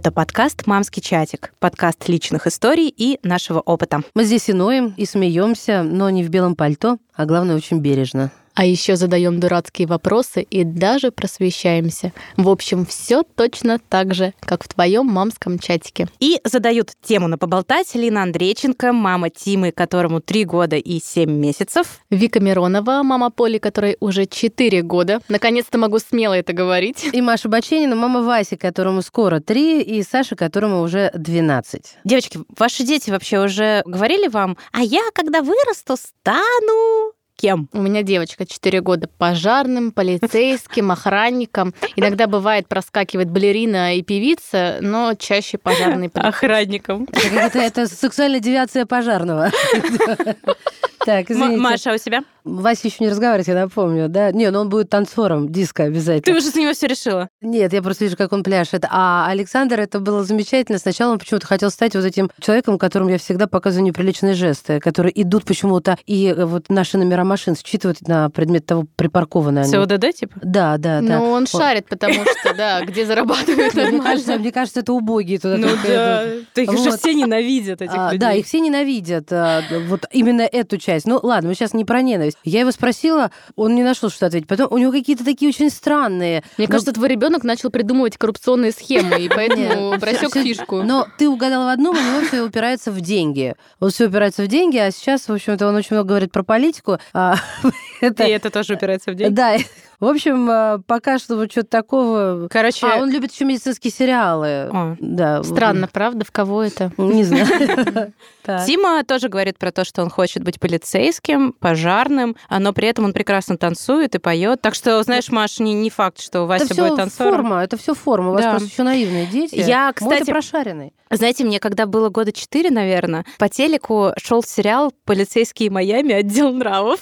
Это подкаст «Мамский чатик», подкаст личных историй и нашего опыта. Мы здесь и ноем, и смеемся, но не в белом пальто, а главное, очень бережно. А еще задаем дурацкие вопросы и даже просвещаемся. В общем, все точно так же, как в твоем мамском чатике. И задают тему на поболтать Лина Андрейченко, мама Тимы, которому 3 года и 7 месяцев. Вика Миронова, мама Поли, которой уже 4 года. Наконец-то могу смело это говорить. И Маша Баченина, мама Васи, которому скоро 3, и Саша, которому уже 12. Девочки, ваши дети вообще уже говорили вам, а я, когда вырасту, стану кем? У меня девочка 4 года пожарным, полицейским, охранником. Иногда бывает проскакивает балерина и певица, но чаще пожарный Охранником. Это, это сексуальная девиация пожарного. Так, извините. Маша, а у себя? Вася еще не разговаривает, я напомню, да? Не, но он будет танцором диска обязательно. Ты уже с него все решила? Нет, я просто вижу, как он пляшет. А Александр, это было замечательно. Сначала он почему-то хотел стать вот этим человеком, которому я всегда показываю неприличные жесты, которые идут почему-то, и вот наши номера машин считывают на предмет того, припаркованы они. СОДД, типа? Да, да, да. Ну, он шарит, потому что, да, где зарабатывают Мне кажется, мне кажется, это убогие туда Ну да, их же все ненавидят, этих А, людей. Да, их все ненавидят. а, Вот именно эту часть. Ну, ладно, мы сейчас не про ненависть. Я его спросила, он не нашел, что ответить. Потом у него какие-то такие очень странные. Мне Ну, кажется, твой ребенок начал придумывать коррупционные схемы, и поэтому просек фишку. Но ты угадал в одном, у него все упирается в деньги. Вот все упирается в деньги, а сейчас, в общем-то, он очень много говорит про политику. это- И это тоже упирается в деньги. Да, в общем, а, пока что вот что-то такого... Короче, А, он любит еще медицинские сериалы. О. Да. Странно, правда? В кого это? Не знаю. Тима тоже говорит про то, что он хочет быть полицейским, пожарным, а, но при этом он прекрасно танцует и поет. Так что, знаешь, Маш, не, не факт, что Вася Это будет все танцором. форма, это все форма. У вас Да. просто еще наивные дети. Я, кстати, прошаренный. Знаете, мне когда было года четыре, наверное, по телеку шел сериал «Полицейские Майами. Отдел нравов».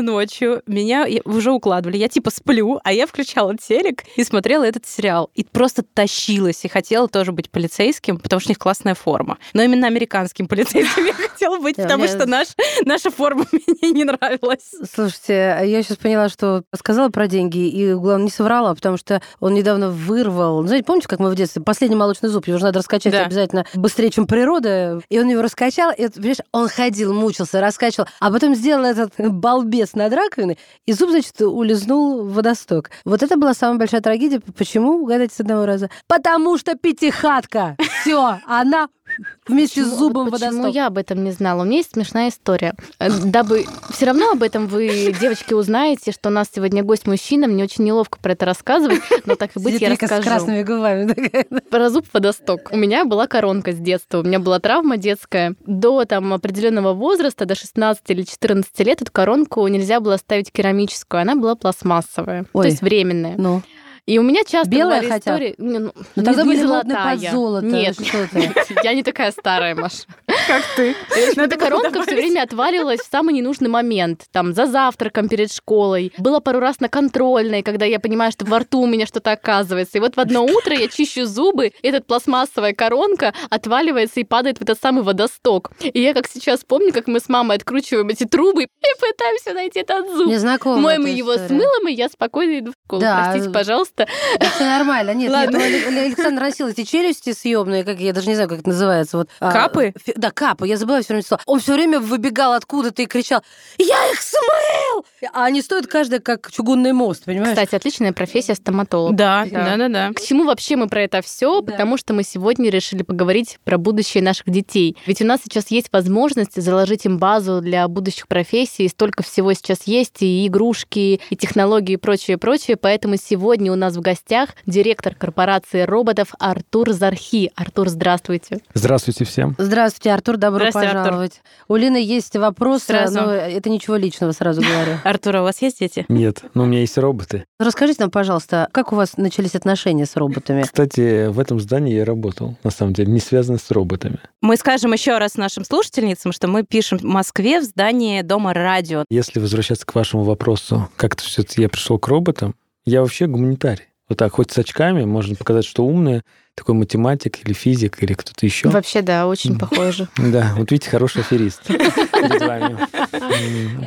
Поздно-поздно ночью меня уже укладывали. Я типа сплю, а я включала телек и смотрела этот сериал. И просто тащилась и хотела тоже быть полицейским, потому что у них классная форма. Но именно американским полицейским я хотела быть, потому что наш, наша форма мне не нравилась. Слушайте, я сейчас поняла, что сказала про деньги, и, главное, не соврала, потому что он недавно вырвал... Ну, Знаете, помните, как мы в детстве? Последний молочный зуб, его же надо раскачать обязательно быстрее, чем природа. И он его раскачал, и, понимаешь, он ходил, мучился, раскачивал, а потом сделал этот балбес над раковиной, и зуб, значит, улизнул в водосток. Вот это была самая большая трагедия. Почему? Угадайте с одного раза. Потому что пятихатка! Все, она вместе с зубом в Почему водосток. я об этом не знала? У меня есть смешная история. Э, Дабы все равно об этом вы, девочки, узнаете, что у нас сегодня гость мужчина. Мне очень неловко про это рассказывать, но так и быть, Сидит я Вика с расскажу. красными губами. Про зуб водосток. У меня была коронка с детства. У меня была травма детская. До там определенного возраста, до 16 или 14 лет, эту коронку нельзя было ставить керамическую. Она была пластмассовая. Ой. То есть временная. Ну, И у меня часто Белая хотя бы? истории... Не, ну, ну не- тогда были золотая. под золото. Нет, что ты. я не такая старая, Маша. Как ты? Но эта коронка все время отваливалась в самый ненужный момент. Там, за завтраком перед школой. Было пару раз на контрольной, когда я понимаю, что во рту у меня что-то оказывается. И вот в одно утро я чищу зубы, и эта пластмассовая коронка отваливается и падает в этот самый водосток. И я как сейчас помню, как мы с мамой откручиваем эти трубы и пытаемся найти этот зуб. Мне знакомо. Моем его история. с мылом, и я спокойно иду в школу. Да. Простите, пожалуйста. Все нормально. Нет, Ладно. нет, ну, Але- Александр носил эти челюсти съемные, как я даже не знаю, как это называется. Вот, а, Капы? фи- да, капы. Я забыла все время слово. Он все время выбегал откуда-то и кричал: Я их смыл! А они стоят каждая как чугунный мост, понимаешь? Кстати, отличная профессия стоматолог. Да, Да. да, да, да. К чему вообще мы про это все? Да. Потому что мы сегодня решили поговорить про будущее наших детей. Ведь у нас сейчас есть возможность заложить им базу для будущих профессий. Столько всего сейчас есть, и игрушки, и технологии, и прочее, прочее. Поэтому сегодня у нас в гостях директор корпорации роботов Артур Зархи. Артур, здравствуйте. Здравствуйте всем. Здравствуйте, Артур, добро Здравствуйте, Артур. пожаловать. У Лины есть вопросы, Сразу. но это ничего личного, сразу говорю. Артур, а у вас есть дети? Нет, но у меня есть роботы. Расскажите нам, пожалуйста, как у вас начались отношения с роботами? Кстати, в этом здании я работал, на самом деле, не связано с роботами. Мы скажем еще раз нашим слушательницам, что мы пишем в Москве в здании Дома радио. Если возвращаться к вашему вопросу, как то все я пришел к роботам, я вообще гуманитарий. Вот так, хоть с очками, можно показать, что умный, такой математик или физик, или кто-то еще. Вообще, да, очень похоже. Да, вот видите, хороший аферист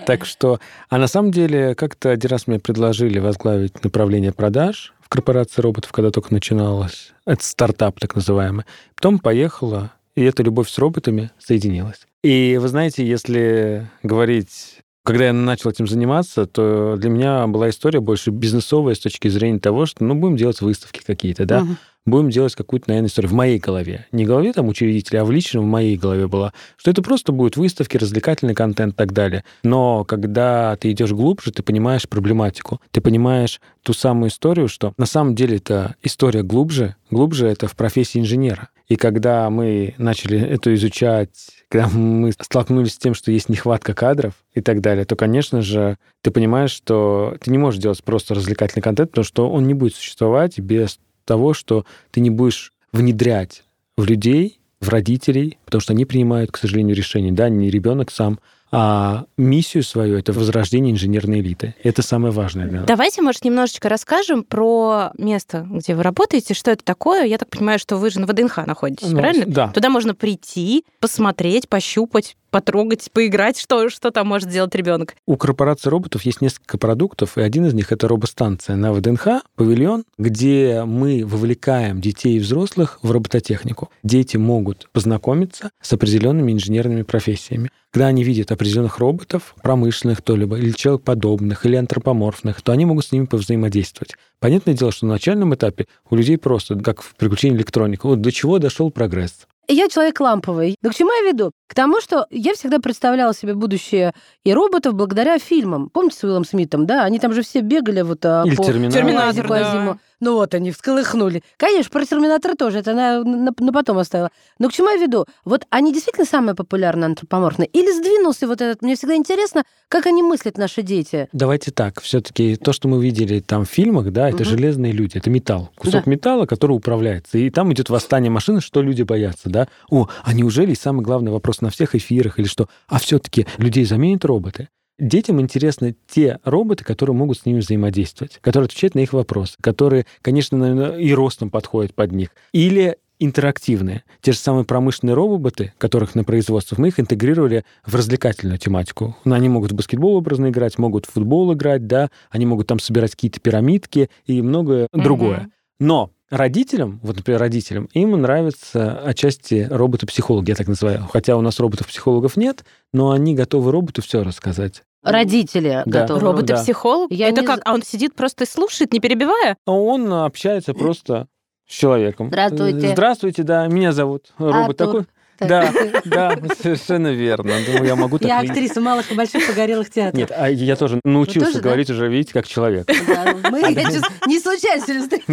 Так что, а на самом деле, как-то один раз мне предложили возглавить направление продаж в корпорации роботов, когда только начиналась. Это стартап так называемый. Потом поехала, и эта любовь с роботами соединилась. И вы знаете, если говорить когда я начал этим заниматься, то для меня была история больше бизнесовая с точки зрения того, что ну будем делать выставки какие-то, да, угу. Будем делать какую-то, наверное, историю в моей голове. Не в голове там учредителя, а в личном в моей голове была. Что это просто будут выставки, развлекательный контент и так далее. Но когда ты идешь глубже, ты понимаешь проблематику. Ты понимаешь ту самую историю, что на самом деле это история глубже. Глубже это в профессии инженера. И когда мы начали это изучать, когда мы столкнулись с тем, что есть нехватка кадров и так далее, то, конечно же, ты понимаешь, что ты не можешь делать просто развлекательный контент, потому что он не будет существовать без того, что ты не будешь внедрять в людей, в родителей, потому что они принимают, к сожалению, решения, да, не ребенок сам, а миссию свою это возрождение инженерной элиты. Это самое важное нас. Давайте, может, немножечко расскажем про место, где вы работаете, что это такое. Я так понимаю, что вы же на ВДНХ находитесь, ну, правильно? Да. Туда можно прийти, посмотреть, пощупать, потрогать, поиграть, что, что там может сделать ребенок. У корпорации роботов есть несколько продуктов, и один из них это робостанция на ВДНХ, павильон, где мы вовлекаем детей и взрослых в робототехнику. Дети могут познакомиться с определенными инженерными профессиями. Когда они видят определенных роботов, промышленных то либо, или человекоподобных, или антропоморфных, то они могут с ними повзаимодействовать. Понятное дело, что на начальном этапе у людей просто, как в приключении электроника, вот до чего дошел прогресс. Я человек ламповый. Но к чему я веду? К тому, что я всегда представляла себе будущее и роботов благодаря фильмам. Помните с Уиллом Смитом, да? Они там же все бегали вот а, Или по Терминатор, Терминатор да. Ну вот они всколыхнули. Конечно, про Терминатор тоже, это на, на, на потом оставила. Но к чему я веду? Вот они действительно самые популярные антропоморфные? Или сдвинулся вот этот? Мне всегда интересно, как они мыслят, наши дети. Давайте так. все таки то, что мы видели там в фильмах, да, это угу. железные люди, это металл. Кусок да. металла, который управляется. И там идет восстание машины, что люди боятся, да? О, а неужели самый главный вопрос на всех эфирах или что? А все таки людей заменят роботы? Детям интересны те роботы, которые могут с ними взаимодействовать, которые отвечают на их вопросы, которые, конечно, наверное, и ростом подходят под них. Или интерактивные. Те же самые промышленные роботы, которых на производствах, мы их интегрировали в развлекательную тематику. Ну, они могут в баскетбол образно играть, могут в футбол играть, да, они могут там собирать какие-то пирамидки и многое mm-hmm. другое. Но родителям, вот, например, родителям, им нравятся отчасти роботы-психологи, я так называю. Хотя у нас роботов-психологов нет, но они готовы роботу все рассказать. Родители да. готовы. Робот-психолог? Я Это не... как? А он сидит просто и слушает, не перебивая? А он общается просто с человеком. Здравствуйте. Здравствуйте, да, меня зовут робот а такой. Да, да, совершенно верно. Думаю, я могу так... Я актриса малых и больших погорелых театров. Нет, а я тоже научился говорить уже, видите, как человек. мы не случайно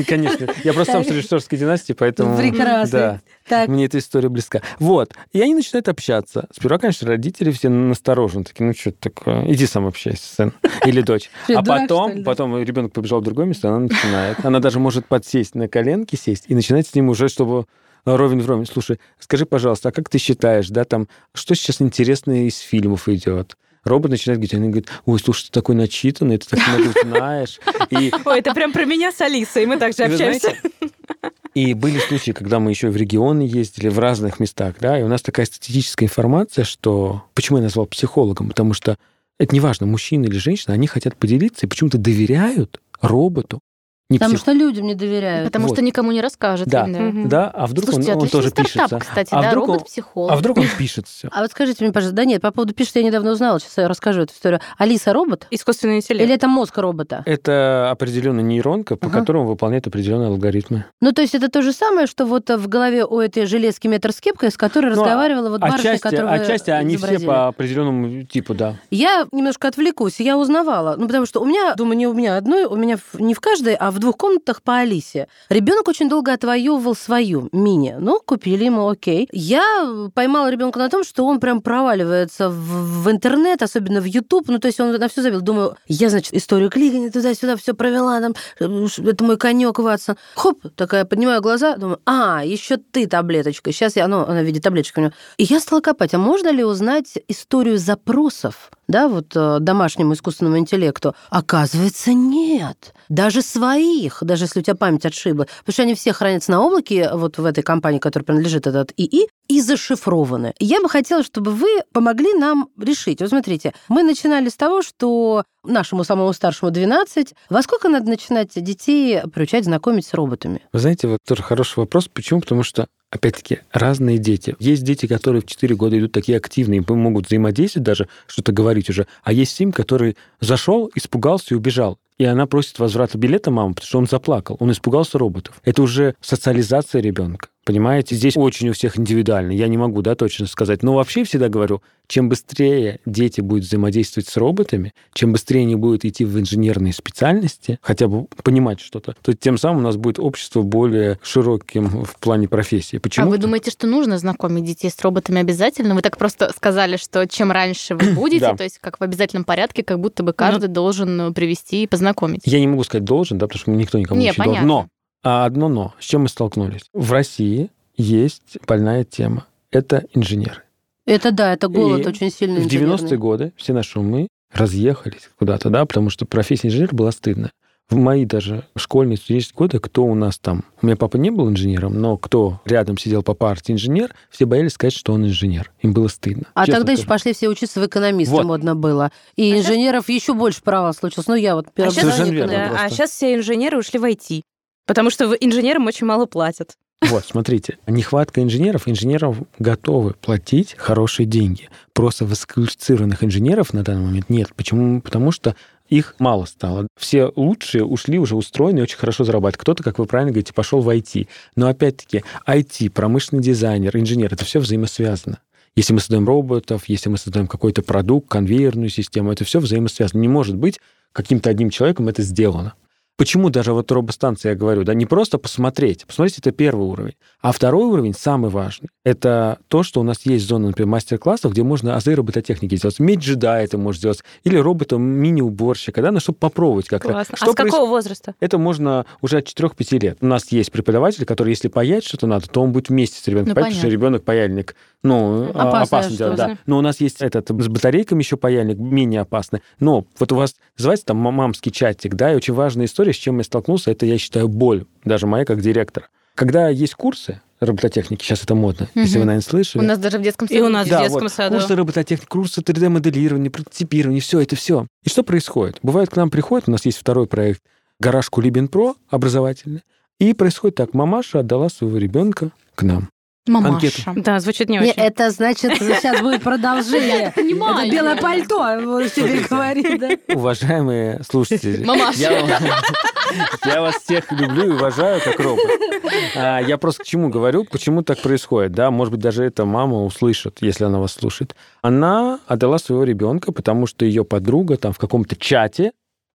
Конечно. Я просто сам с режиссерской династии, поэтому... Прекрасно. Так. Мне эта история близка. Вот. И они начинают общаться. Сперва, конечно, родители все насторожены. Такие, ну что такое? Иди сам общайся, сын. Или дочь. А потом, потом ребенок побежал в другое место, она начинает. Она даже может подсесть на коленки, сесть и начинать с ним уже, чтобы ровень в ровень. Слушай, скажи, пожалуйста, а как ты считаешь, да, там, что сейчас интересное из фильмов идет? Робот начинает говорить, они говорят, ой, слушай, ты такой начитанный, ты так много знаешь. И... Ой, это прям про меня с Алисой, мы также общаемся. И были случаи, когда мы еще в регионы ездили, в разных местах, да, и у нас такая статистическая информация, что... Почему я назвал психологом? Потому что это неважно, мужчина или женщина, они хотят поделиться и почему-то доверяют роботу, не Потому псих... что людям не доверяют. Потому вот. что никому не расскажет. Да, да. да. а вдруг Слушайте, он, он тоже стартап, пишется. кстати, а да, вдруг робот-психолог. А вдруг он пишет все. А вот скажите мне, пожалуйста, да нет, по поводу пишет, я недавно узнала, сейчас я расскажу эту историю. Алиса робот? Искусственный интеллект. Или это мозг робота? Это определенная нейронка, по ага. которому выполняет определенные алгоритмы. Ну, то есть это то же самое, что вот в голове у этой железки метр с кепкой, с которой ну, разговаривала вот барышня, отчасти, которую Отчасти они все по определенному типу, да. Я немножко отвлекусь, я узнавала, ну, потому что у меня, думаю, не у меня одной, у меня не в каждой, а в двух комнатах по Алисе. Ребенок очень долго отвоевывал свою мини. Ну, купили ему, окей. Я поймала ребенка на том, что он прям проваливается в, в интернет, особенно в YouTube. Ну, то есть он на все забил. Думаю, я, значит, историю кликания туда-сюда все провела, там, это мой конек, Ватсон. Хоп, такая, поднимаю глаза, думаю, а, еще ты таблеточка. Сейчас я, ну, она в виде таблеточки у него. И я стала копать, а можно ли узнать историю запросов да, вот э, домашнему искусственному интеллекту? Оказывается, нет. Даже своих, даже если у тебя память отшибла. Потому что они все хранятся на облаке, вот в этой компании, которая принадлежит этот ИИ, и зашифрованы. Я бы хотела, чтобы вы помогли нам решить. Вот смотрите, мы начинали с того, что нашему самому старшему 12. Во сколько надо начинать детей приучать знакомить с роботами? Вы знаете, вот тоже хороший вопрос. Почему? Потому что опять-таки, разные дети. Есть дети, которые в 4 года идут такие активные, могут взаимодействовать даже, что-то говорить уже. А есть Сим, который зашел, испугался и убежал и она просит возврата билета мамы, потому что он заплакал, он испугался роботов. Это уже социализация ребенка. Понимаете, здесь очень у всех индивидуально. Я не могу, да, точно сказать. Но вообще всегда говорю, чем быстрее дети будут взаимодействовать с роботами, чем быстрее они будут идти в инженерные специальности, хотя бы понимать что-то, то тем самым у нас будет общество более широким в плане профессии. Почему? А вы думаете, что нужно знакомить детей с роботами обязательно? Вы так просто сказали, что чем раньше вы будете, то есть как в обязательном порядке, как будто бы каждый должен привести и познакомить. Я не могу сказать должен, да, потому что никто никому не должен. Но а одно но. С чем мы столкнулись? В России есть больная тема. Это инженеры. Это да, это голод и очень сильный. В 90-е годы все наши умы разъехались куда-то, да, потому что профессия инженера была стыдна. В мои даже школьные студенческие годы, кто у нас там... У меня папа не был инженером, но кто рядом сидел по партии инженер, все боялись сказать, что он инженер. Им было стыдно. А тогда еще пошли все учиться в экономисты, вот. модно было. И а инженеров сейчас... еще больше права случилось. Ну, я вот первый а сейчас, верно, да, а сейчас все инженеры ушли в IT. Потому что инженерам очень мало платят. Вот, смотрите, нехватка инженеров, инженеров готовы платить хорошие деньги. Просто высококвалифицированных инженеров на данный момент нет. Почему? Потому что их мало стало. Все лучшие ушли уже устроены и очень хорошо зарабатывать. Кто-то, как вы правильно говорите, пошел в IT. Но опять-таки, IT, промышленный дизайнер, инженер, это все взаимосвязано. Если мы создаем роботов, если мы создаем какой-то продукт, конвейерную систему, это все взаимосвязано. Не может быть каким-то одним человеком это сделано. Почему даже вот робостанция, я говорю, да, не просто посмотреть. Посмотреть, это первый уровень. А второй уровень, самый важный, это то, что у нас есть зона, например, мастер-классов, где можно азы робототехники сделать. Медь джедай это может сделать. Или робота мини-уборщика, да, ну, чтобы попробовать как-то. Классно. Что а с проис... какого возраста? Это можно уже от 4-5 лет. У нас есть преподаватель, который, если паять что-то надо, то он будет вместе с ребенком. Ну, потому что ребенок паяльник, ну, Опасное опасно делать, да. Но у нас есть этот с батарейками еще паяльник, менее опасный. Но вот у вас называется там мамский чатик, да, и очень важная история, с чем я столкнулся, это, я считаю, боль, даже моя как директора. Когда есть курсы, робототехники, сейчас это модно, угу. если вы, наверное, слышали. У нас даже в детском саду. И у нас да, в детском вот, саду. Курсы робототехники, курсы 3D-моделирования, прототипирования, все это все. И что происходит? Бывает, к нам приходит, у нас есть второй проект «Гараж Кулибин Про» образовательный, и происходит так, мамаша отдала своего ребенка к нам. Мамаша. Анкету. Да, звучит не, очень. Это значит, сейчас будет продолжение. Я понимаю. Это белое пальто, теперь говорить, да? Уважаемые слушатели. Мамаша. Я вас всех люблю и уважаю как робот. А, я просто к чему говорю, почему так происходит, да? Может быть, даже эта мама услышит, если она вас слушает. Она отдала своего ребенка, потому что ее подруга там в каком-то чате,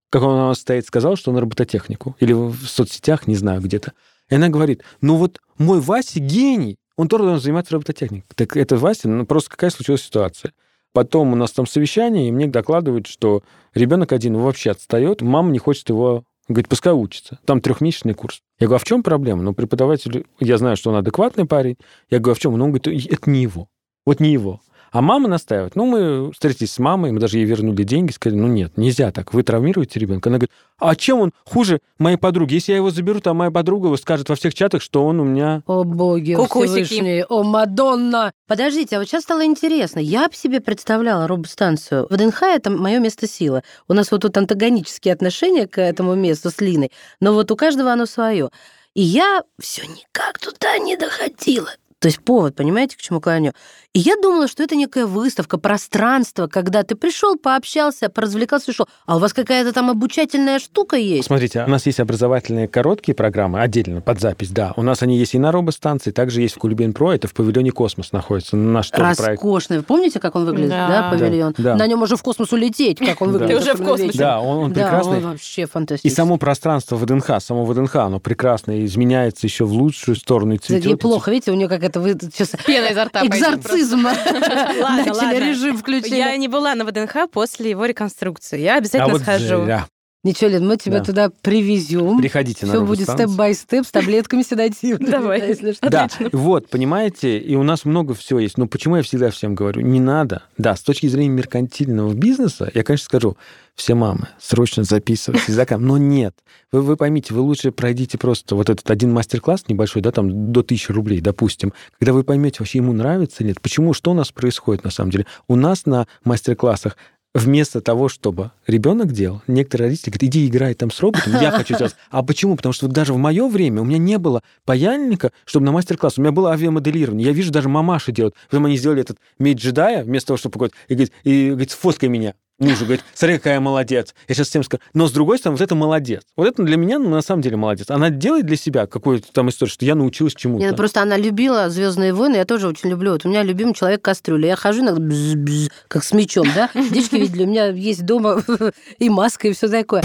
как он стоит, сказал, что он робототехнику. Или в соцсетях, не знаю, где-то. И она говорит, ну вот мой Вася гений, он тоже должен заниматься робототехникой. Так это Вася, ну просто какая случилась ситуация? Потом у нас там совещание, и мне докладывают, что ребенок один вообще отстает, мама не хочет его Говорит, пускай учится. Там трехмесячный курс. Я говорю, а в чем проблема? Ну, преподаватель, я знаю, что он адекватный парень. Я говорю, а в чем? Ну, он говорит, это не его. Вот не его. А мама настаивает. Ну, мы встретились с мамой, мы даже ей вернули деньги, сказали, ну нет, нельзя так, вы травмируете ребенка. Она говорит, а чем он хуже моей подруги? Если я его заберу, то моя подруга скажет во всех чатах, что он у меня... О, боги Кукусики. О, Мадонна! Подождите, а вот сейчас стало интересно. Я бы себе представляла робостанцию. В ДНХ это мое место силы. У нас вот тут антагонические отношения к этому месту с Линой, но вот у каждого оно свое. И я все никак туда не доходила. То есть повод, понимаете, к чему клоню? И я думала, что это некая выставка, пространство, когда ты пришел, пообщался, поразвлекался, ушел. А у вас какая-то там обучательная штука есть? Смотрите, у нас есть образовательные короткие программы, отдельно, под запись, да. У нас они есть и на робостанции, также есть в Кулибин Про, это в павильоне Космос находится, наш проект. Роскошный. Вы помните, как он выглядит, да, да павильон? Да. На нем уже в космос улететь, как он выглядит. Ты уже в космосе. Да, он, прекрасный. Да, он вообще фантастический. И само пространство ВДНХ, само ВДНХ, оно прекрасное, изменяется еще в лучшую сторону и цветет. Неплохо, видите, у нее как это вы сейчас... Пена изо рта Экзорцизм. Ладно, ладно. режим включили. Я не была на ВДНХ после его реконструкции. Я обязательно а схожу. Ничего, Лен, мы тебя Да. туда привезем. Приходите на Все будет степ-бай-степ с таблетками седативными. Давай. да, если что. Да, вот, понимаете, и у нас много всего есть. Но почему я всегда всем говорю, не надо. Да, с точки зрения меркантильного бизнеса, я, конечно, скажу, все мамы, срочно записывайтесь за но нет. Вы, вы поймите, вы лучше пройдите просто вот этот один мастер-класс небольшой, да, там до тысячи рублей, допустим, когда вы поймете, вообще ему нравится или нет, почему, что у нас происходит на самом деле. У нас на мастер-классах вместо того, чтобы ребенок делал, некоторые родители говорят, иди играй там с роботом, я хочу сейчас. А почему? Потому что вот даже в мое время у меня не было паяльника, чтобы на мастер-класс. У меня было авиамоделирование. Я вижу, даже мамаши делают. Потом они сделали этот меч джедая, вместо того, чтобы и говорит, и, говорит сфоткай меня. Мужу говорит, смотри, какая молодец. Я сейчас всем скажу. Но с другой стороны, вот это молодец. Вот это для меня, ну, на самом деле, молодец. Она делает для себя какую-то там историю, что я научилась чему-то. Нет, ну просто она любила Звездные войны, я тоже очень люблю. Вот у меня любимый человек кастрюля. Я хожу иногда бз-бз, как с мечом, да? Девочки видели, у меня есть дома и маска, и все такое.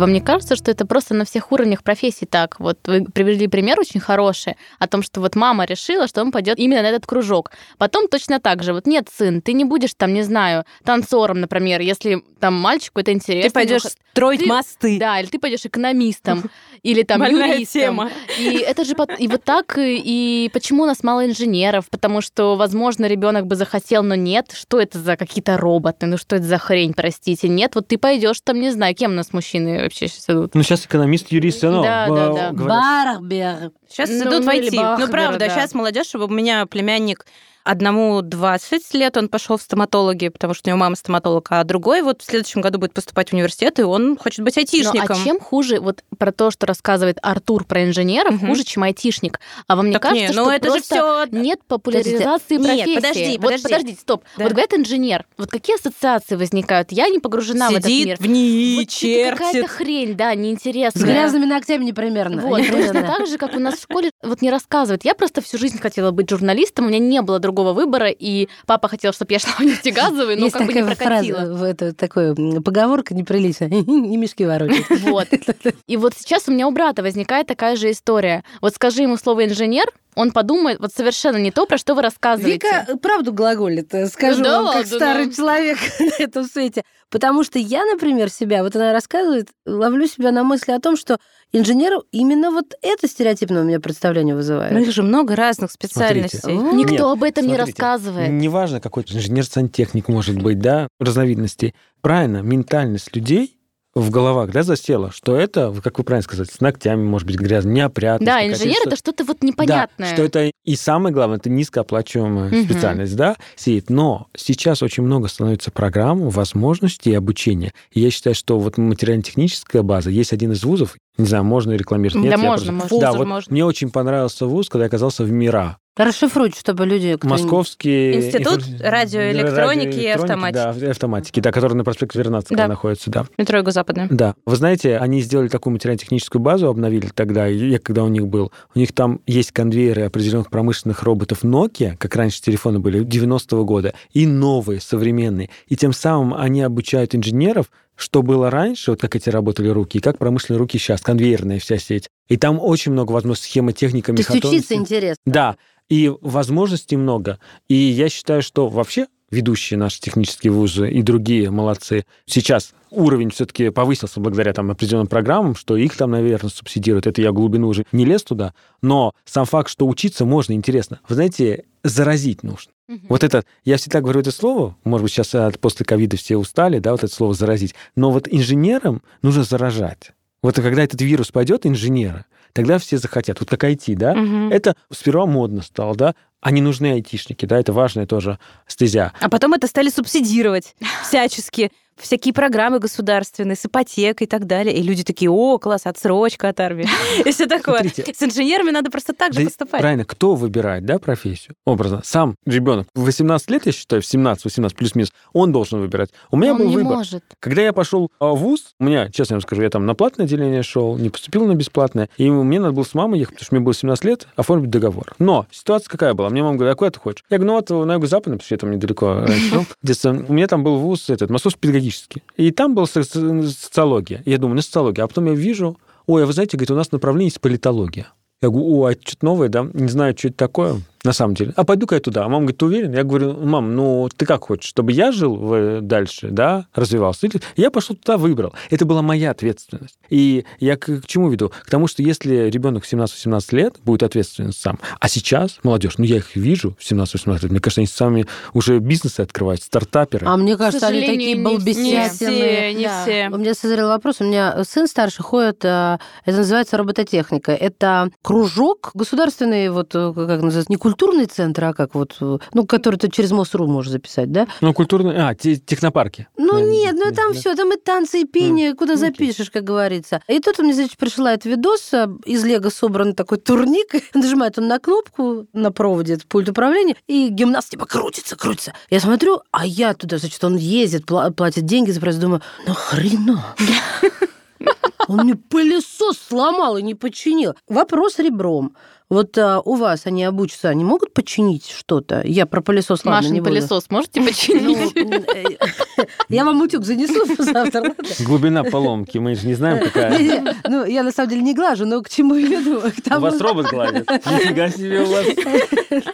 Вам не кажется, что это просто на всех уровнях профессий так? Вот вы привели пример очень хороший о том, что вот мама решила, что он пойдет именно на этот кружок. Потом точно так же. Вот нет, сын, ты не будешь там, не знаю, танцором, например, если там мальчику это интересно. Ты пойдешь ну, строить ты- мосты. Да, или ты пойдешь экономистом, или там юристом. тема. И это же и вот так и почему у нас мало инженеров? Потому что, возможно, ребенок бы захотел, но нет. Что это за какие-то роботы? Ну что это за хрень, простите? Нет, вот ты пойдешь там, не знаю, кем у нас мужчины вообще сейчас идут. Ну, сейчас экономист, юрист, все равно Да, да, да. говорят, Барбер. Сейчас Ну, идут ну, в или IT. Ну, Бахбер, правда, да. сейчас молодежь, у меня племянник одному 20 лет, он пошел в стоматологи, потому что у него мама стоматолог, а другой вот в следующем году будет поступать в университет, и он хочет быть Ну, айтишником. а чем хуже, вот про то, что рассказывает Артур про инженеров, Мгм. хуже, чем айтишник? А вам не Так кажется, не, что ну это же просто все нет популяризации Нет, профессии? подожди, вот подожди. подождите, стоп. Да. Вот говорят инженер. Вот какие ассоциации возникают? Я не погружена в этот сидит мир. в ней, Вот что-то какая-то чертит. хрень, да, неинтересная. С грязными ногтями непримерно. Вот, точно Непременно. так же, как у нас в школе, вот не рассказывают. Я просто всю жизнь хотела быть журналистом, у меня не было другого выбора, и папа хотел, чтобы я шла в нефтегазовый, но Есть как бы не такая прокатило. фраза, в это, такое, м, поговорка неприличная. Не мешки ворочать. Вот. И вот сейчас у меня у брата возникает такая же история. Вот скажи ему слово инженер, он подумает вот совершенно не то, про что вы рассказываете. Вика правду глаголит, э, скажу Да вам, как ладно, старый ну. человек на этом свете. Потому что я, например, себя, вот она рассказывает, ловлю себя на мысли о том, что инженеру именно вот это стереотипное у меня представление Ну, вызывает. их же много разных специальностей. Смотрите. Никто Нет, об этом не смотрите, рассказывает. Неважно, какой инженер-сантехник может быть, да, разновидностей. Правильно, ментальность людей в головах, да, засела, что это, как вы правильно сказали, с ногтями, может быть, грязно, неопрятность. Да, инженер что- это что-то вот непонятное. Да, что это и самое главное, это низкооплачиваемая Мгм. специальность, да, сидит. Но сейчас очень много становится программ, возможностей обучения. И я считаю, что вот материально-техническая база, есть один из вузов, не знаю, можно рекламировать, нет? Да я можно, просто- можно. Да, вот можно. мне очень понравился вуз, когда я оказался в МИРА. Расшифруйте, чтобы люди... кто Московский... Институт инфо- радиоэлектроники и автоматики. Да, автоматики, да, который на проспекте Вернадского Да. находится, да. Метро Юго-Западное. Да. Вы знаете, они сделали такую материально-техническую базу, обновили тогда, я когда у них был. У них там есть конвейеры определенных промышленных роботов Nokia, как раньше телефоны были, 90-го года, и новые, современные. И тем самым они обучают инженеров, что было раньше, вот как эти работали руки, и как промышленные руки сейчас, конвейерная вся сеть. И там очень много возможностей, схема, техника, То есть учиться интересно. Да, и возможностей много. И я считаю, что вообще ведущие наши технические вузы и другие молодцы. Сейчас уровень все-таки повысился благодаря там определенным программам, что их там, наверное, субсидируют. Это я глубину уже не лез туда. Но сам факт, что учиться можно, интересно. Вы знаете, заразить нужно. Вот это, я всегда говорю это слово, может быть, сейчас от- после ковида все устали, да, вот это слово заразить, но вот инженерам нужно заражать. Вот когда этот вирус пойдет, инженера, тогда все захотят. Вот как IT, да? Мгм. Это сперва модно стало, да? Они нужны айтишники, да, это важная тоже стезя. А потом это стали субсидировать всячески. Всякие программы государственные с ипотекой и так далее. И люди такие, о, класс, отсрочка от армии. И все такое. Смотрите. С инженерами надо просто так же поступать. Правильно, кто выбирает, да, профессию? Образно. Сам ребенок в 18 лет, я считаю, в 17-18 плюс-минус, он должен выбирать. У меня Он был не выбор. может. Когда я пошел а, в ВУЗ, у меня, честно вам скажу, я там на платное отделение шел, не поступил на бесплатное, и мне надо было с мамой ехать, потому что мне было 17 лет, оформить договор. Но ситуация какая была? Мне мама говорит, а куда ты хочешь? Я говорю, ну вот на юго-западный, потому что я там недалеко раньше жил. Детство. У меня там был вуз этот, Московский педагогический. И там была со- со- социология. Я думаю, ну социология. А потом я вижу, ой, а вы знаете, говорит, у нас направление есть политология. Я говорю, о, а что-то новое, да? Не знаю, что это такое. На самом деле. А пойду-ка я туда. А мама говорит, ты уверен? Я говорю, мам, ну ты как хочешь, чтобы я жил в- дальше, да, развивался? Или- Я пошел туда, выбрал. Это была моя ответственность. И я к, к чему веду? К тому, что если ребенок в 17-18 лет будет ответственен сам, а сейчас молодежь, ну я их вижу в 17-18 лет, мне кажется, они сами уже бизнесы открывают, стартаперы. А мне кажется, они такие не Не балбесятины. все, не Да. все. У меня созрел вопрос. У меня сын старший ходит, э, это называется робототехника. Это кружок государственный, вот э, как называется, не культурный центр, а как вот, э, ну, который ты через МОСРУ можешь записать, да? Ну, культурные... А, те- технопарки. Ну Да, нет, ну там да. все, там и танцы, и пение, куда окей. запишешь, как говорится. И тут он мне, значит, присылает видос, из Лего собран такой турник, нажимает он на кнопку на проводе, это пульт управления, и гимнаст типа крутится, крутится. Я смотрю, а я туда, значит, он ездит, пла- платит деньги за проезд, думаю, нахрена? Он мне пылесос сломал и не починил. Вопрос ребром. Вот а, у вас они обучатся, они могут починить что-то? Я про пылесос, ладно, Маша, не буду. пылесос можете Ну, починить? э, Я вам утюг занесу завтра. Глубина поломки, мы же не знаем, какая. Не-не, Ну, я на самом деле не глажу, но к чему я веду? У вас робот гладит. Нифига себе у вас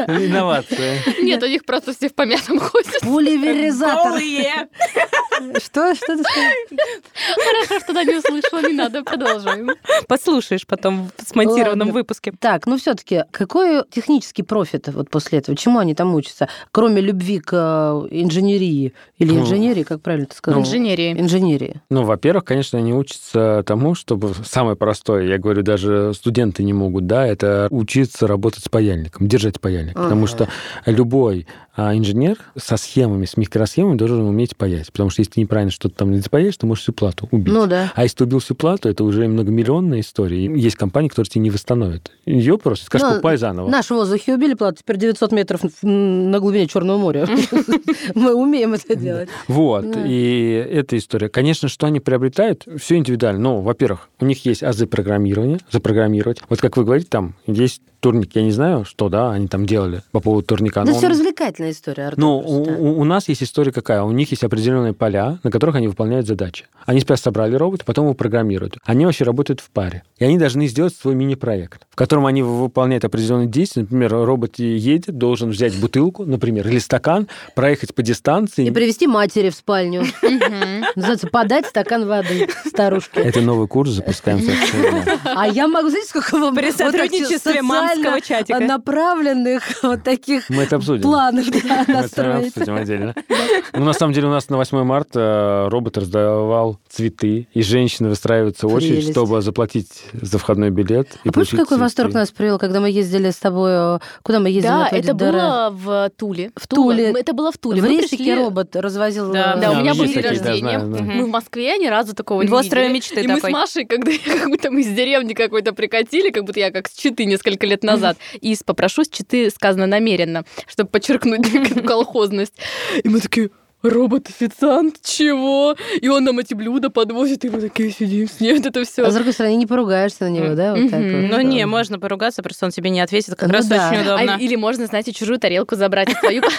инновация. Нет, у них просто все в помятом ходят. Пульверизатор. Что? Что ты сказал? Хорошо, что она не услышала, не надо, продолжаем. Послушаешь потом в смонтированном выпуске. Так, ну все-таки, какой технический профит вот после этого? Чему они там учатся? Кроме любви к э, инженерии. Или Ну, инженерии, как правильно ты сказал? Инженерии. Инженерии. Ну, во-первых, конечно, они учатся тому, чтобы самое простое, я говорю, даже студенты не могут, да, это учиться работать с паяльником, держать паяльник. Потому Ага. что любой а, инженер со схемами, с микросхемами должен уметь паять. Потому что если ты неправильно что-то там не запаяешь, ты можешь всю плату убить. Ну да. А если ты убил всю плату, это уже многомиллионная история. И Есть компании, которые тебе не восстановят. Ее просто скажешь, Ну, покупай заново. Наши в воздухе убили плату, теперь 900 метров на глубине Черного моря. Мы умеем это делать. Вот, и эта история. Конечно, что они приобретают, все индивидуально. Ну, во-первых, у них есть азы программирования, запрограммировать. Вот как вы говорите, там есть турник, я не знаю, что, да, они там делали по поводу турника. Да но все развлекательная история, Артур. Ну, у нас есть история какая? У них есть определенные поля, на которых они выполняют задачи. Они сперва собрали робота, потом его программируют. Они вообще работают в паре. И они должны сделать свой мини-проект, в котором они выполняют определенные действия. Например, робот едет, должен взять бутылку, например, или стакан, проехать по дистанции. И привести матери в спальню. Называется «Подать стакан воды старушке». Это новый курс запускаем. А я могу, знаете, сколько вам При сотрудничестве мамского чатика. направленных вот таких Мы это обсудим. планов это настроить. обсудим отдельно. Ну, на самом деле, у нас на 8 марта робот раздавал цветы, и женщины выстраиваются в очередь, чтобы заплатить за входной билет. А помнишь, какой восторг нас привел, когда мы ездили с тобой, э, куда мы ездили? Да, это день было в Туле. В Туле. Это было в Туле. В Мы рейсике пришли- робот развозил... Да. э, Да, у Да, меня был день да, рождения. знаю, знаю. Мы в Москве ни разу такого не видели. мечты И мы с. Машей, когда как будто мы из деревни какой-то прикатили, как будто я как с Читы несколько лет назад. И с попрошу с Читы сказано намеренно, чтобы подчеркнуть колхозность. И мы такие, робот-официант, чего? И он нам эти блюда подвозит, и мы такие сидим с ним, это все. А с другой стороны, не поругаешься на него, да? Вот так Мгм. вот. Ну не, можно поругаться, просто он тебе не ответит. Как Ну раз да. очень удобно. или можно, знаете, чужую тарелку забрать свою.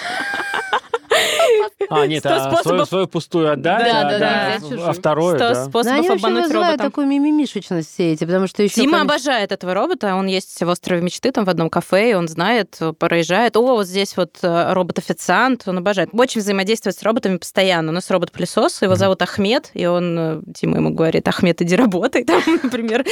А, нет, Сто а свою, способов. свою пустую отдать, Да, а, да, да, взять а второе, да. Но они способов вообще обмануть вызывают робота. такую мимимишечность все эти, потому что еще... Дима обожает этого робота, он есть в острове мечты, там в одном кафе, и он знает, проезжает. О, вот здесь вот э, робот-официант, он обожает. Очень взаимодействует с роботами постоянно. У нас робот-пылесос, его зовут Ахмед, и он, э, Дима ему говорит, Ахмед, иди работай, там, например.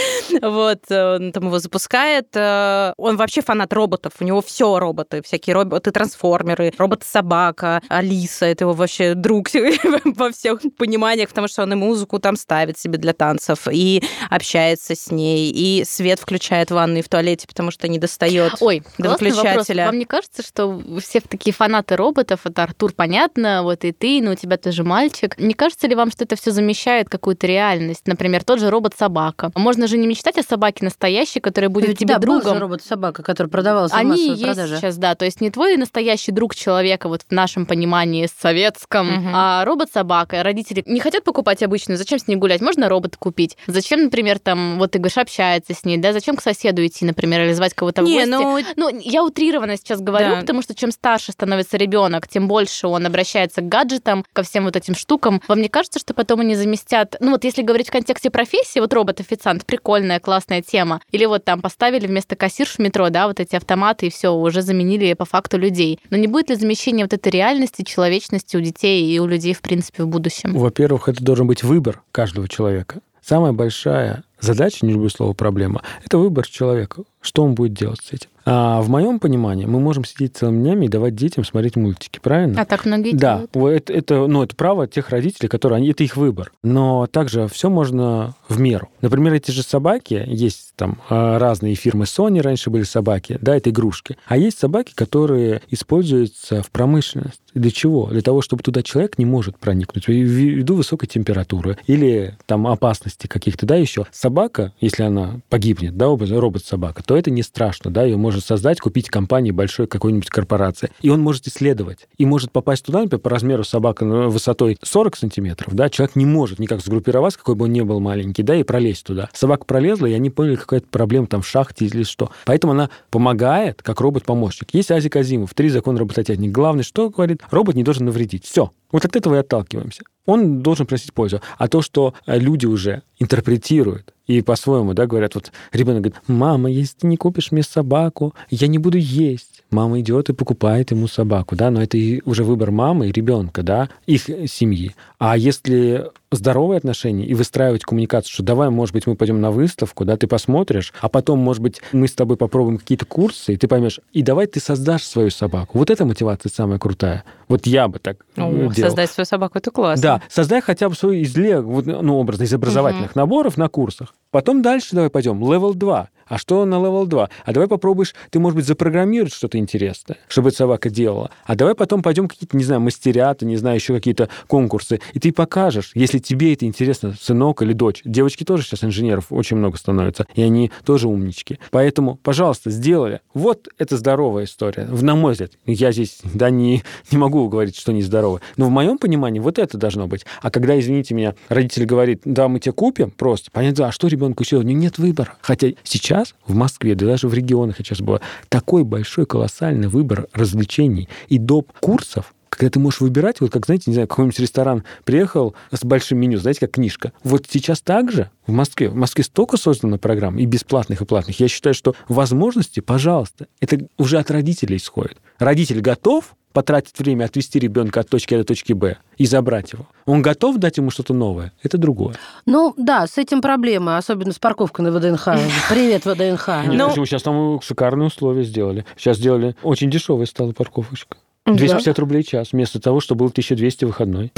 Вот, э, он там его запускает. Э, Он вообще фанат роботов, у него все роботы, всякие роботы-трансформеры, робот-собака, Алиса, это его вообще друг во всех пониманиях, потому что он и музыку там ставит себе для танцев, и общается с ней, и свет включает в ванной и в туалете, потому что не достает. Ой, До классный вопрос. выключателя. Вам не кажется, что все такие фанаты роботов, это Артур, понятно, вот и ты, но у тебя тоже мальчик. Не кажется ли вам, что это все замещает какую-то реальность? Например, тот же робот-собака. Можно же не мечтать о собаке настоящей, которая будет Ведь, тебе да, был же другом. робот-собака, который продавался в Они массовой есть продаже. сейчас, да. То есть не твой настоящий друг человека вот в нашем понимании советском. Мгм. А робот-собака, родители не хотят покупать обычную, зачем с ней гулять? Можно робота купить? Зачем, например, там, вот ты говоришь, общается с ней, да? Зачем к соседу идти, например, или звать кого-то в Не, гости? ну, Ну, я утрированно сейчас говорю, Да. потому что чем старше становится ребенок, тем больше он обращается к гаджетам, ко всем вот этим штукам. Вам не кажется, что потом они заместят... Ну вот если говорить в контексте профессии, вот робот-официант, прикольная, классная тема. Или вот там поставили вместо кассирш в метро, да, вот эти автоматы, и все, уже заменили по факту людей. Но не будет ли замещения вот этой реальности, человечности у детей и у людей, в принципе, в будущем? Во-первых, это должен быть выбор каждого человека. Самая большая задача, не люблю слово проблема, это выбор человека, что он будет делать с этим. А в моем понимании мы можем сидеть целыми днями и давать детям смотреть мультики, правильно? А так многие Да, делают. во- это, это, ну, это право тех родителей, которые они, это их выбор. Но также все можно в меру. Например, эти же собаки, есть там а, разные фирмы Sony, раньше были собаки, да, это игрушки. А есть собаки, которые используются в промышленности. Для чего? Для того, чтобы туда человек не может проникнуть ввиду высокой температуры или там опасности каких-то, да, еще. Собака, если она погибнет, да, робот-собака, то это не страшно, да, ее можно создать, купить компании большой какой-нибудь корпорации. И он может исследовать. И может попасть туда, например, по размеру собака высотой 40 сантиметров, да, человек не может никак сгруппироваться, какой бы он ни был маленький, да, и пролезть туда. Собака пролезла, и они поняли, какая-то проблема там в шахте или что. Поэтому она помогает, как робот-помощник. Есть Азик Азимов, три закона робототехники. Главное, что говорит, робот не должен навредить. Все. Вот от этого и отталкиваемся. Он должен приносить пользу. А то, что э, люди уже интерпретируют и по-своему, да, говорят, вот ребенок говорит, мама, если ты не купишь мне собаку, я не буду есть. Мама идет и покупает ему собаку, да, но это и уже выбор мамы и ребенка, да, их э, семьи. А если здоровые отношения и выстраивать коммуникацию, что давай, может быть, мы пойдем на выставку, да, ты посмотришь, а потом, может быть, мы с тобой попробуем какие-то курсы, и ты поймешь, и давай ты создашь свою собаку. Вот эта мотивация самая крутая. Вот я бы так э, О, делал. создать свою собаку, это классно. Да, создай хотя бы свой из лего, вот, ну, образно, из образовательных наборов на курсах. Потом дальше давай пойдем, level 2. А что на level 2? А давай попробуешь, ты, может быть, запрограммировать что-то интересное, чтобы эта собака делала. А давай потом пойдем какие-то, не знаю, мастерята, не знаю, еще какие-то конкурсы, и ты покажешь, если тебе это интересно, сынок или дочь. Девочки тоже сейчас инженеров очень много становятся, и они тоже умнички. Поэтому, пожалуйста, сделали. Вот это здоровая история. На мой взгляд, я здесь, да, не, не могу говорить, что нездоровая. Но в моем понимании вот это должно быть. А когда, извините меня, родитель говорит, да, мы тебе купим, просто, понятно, а что ребенку него нет выбора. Хотя сейчас в Москве, да даже в регионах сейчас была, такой большой, колоссальный выбор развлечений и доп. курсов, когда ты можешь выбирать, вот как, знаете, не знаю, какой-нибудь ресторан приехал с большим меню, знаете, как книжка. Вот сейчас также в Москве, в Москве столько создано программ, и бесплатных, и платных. Я считаю, что возможности, пожалуйста, это уже от родителей исходит. Родитель готов потратить время, отвести ребенка от точки А до точки Б и забрать его. Он готов дать ему что-то новое. Это другое. Ну да, с этим проблемы, особенно с парковкой на ВДНХ. Привет, ВДНХ. Нет, Ну- почему? Сейчас там шикарные условия сделали. Сейчас сделали... Очень дешевая стала парковочка. Да. 250 рублей в час, вместо того, что был 1200 выходной.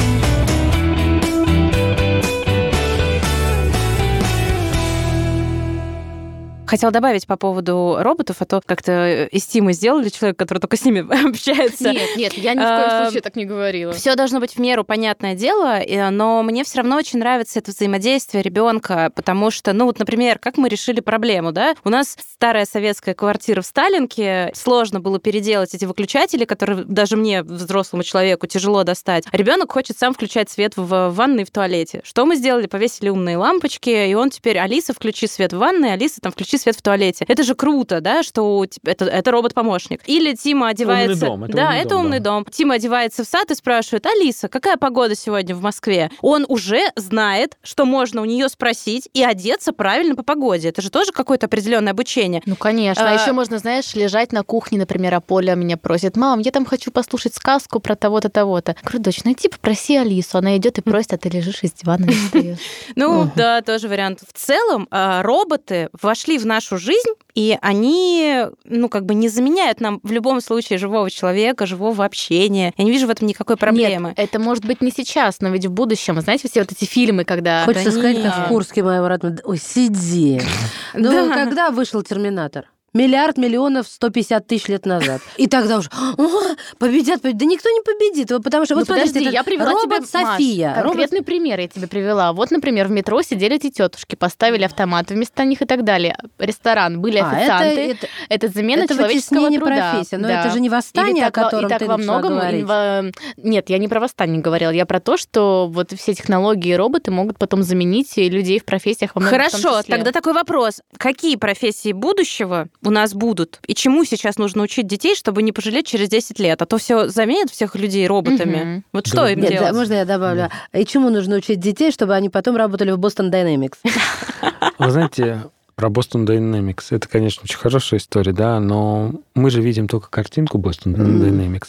Хотела добавить по поводу роботов, а то как-то из Тимы сделали человека, который только с ними общается. Нет, нет, я ни в коем А, случае так не говорила. Все должно быть в меру, понятное дело, э, но мне все равно очень нравится это взаимодействие ребенка, потому что, ну вот, например, как мы решили проблему, да? У нас старая советская квартира в Сталинке, сложно было переделать эти выключатели, которые даже мне, взрослому человеку, тяжело достать. Ребенок хочет сам включать свет в ванной и в туалете. Что мы сделали? Повесили умные лампочки, и он теперь, Алиса, включи свет в ванной, Алиса, там, включи свет в туалете. Это же круто, да, что у тебя- это, это робот-помощник. Или Тима одевается... дом, это да, умный это дом, умный да. дом. Тима одевается в сад и спрашивает, Алиса, какая погода сегодня в Москве? Он уже знает, что можно у нее спросить и одеться правильно по погоде. Это же тоже какое-то определенное обучение. Ну, конечно. А, А- еще можно, знаешь, лежать на кухне, например, а Поля меня просит, мам, я там хочу послушать сказку про того-то, того-то. Говорю, дочь, ну иди попроси Алису. Она идет и просит, а ты лежишь из дивана не встаешь. Ну, да, тоже вариант. В целом, а, роботы вошли в нашу жизнь, и они, ну, как бы не заменяют нам в любом случае живого человека, живого общения. Я не вижу в этом никакой проблемы. Нет, это может быть не сейчас, но ведь в будущем. Знаете, все вот эти фильмы, когда... Хочется Да сказать, нет. как в Курске, моя родная. Ой, сиди. Ну, Да. когда вышел «Терминатор»? Миллиард миллионов 150 тысяч лет назад. И тогда уже «О, победят, победят. Да никто не победит, потому что... Ну, Вот смотрите, подожди, я привела робот тебе, Маш, София. робот конкретный пример я тебе привела. Вот, например, в метро сидели эти тетушки, поставили автомат вместо них и так далее. Ресторан, были А, это- официанты. это- Это, замена это человеческого труда. профессии. Но Да. это же не восстание, о котором и так ты во многом... Нет, я не про восстание говорила, я про то, что вот все технологии и роботы могут потом заменить людей в профессиях во многом в том Хорошо, числе. тогда такой вопрос. Какие профессии будущего у нас будут? И чему сейчас нужно учить детей, чтобы не пожалеть через 10 лет? А то все заменят всех людей роботами. Мгм. Вот Да. что им Нет, делать? да, можно я добавлю? И чему нужно учить детей, чтобы они потом работали в Boston Dynamics? Вы знаете, про Boston Dynamics, это, конечно, очень хорошая история, да, но мы же видим только картинку Boston. Dynamics.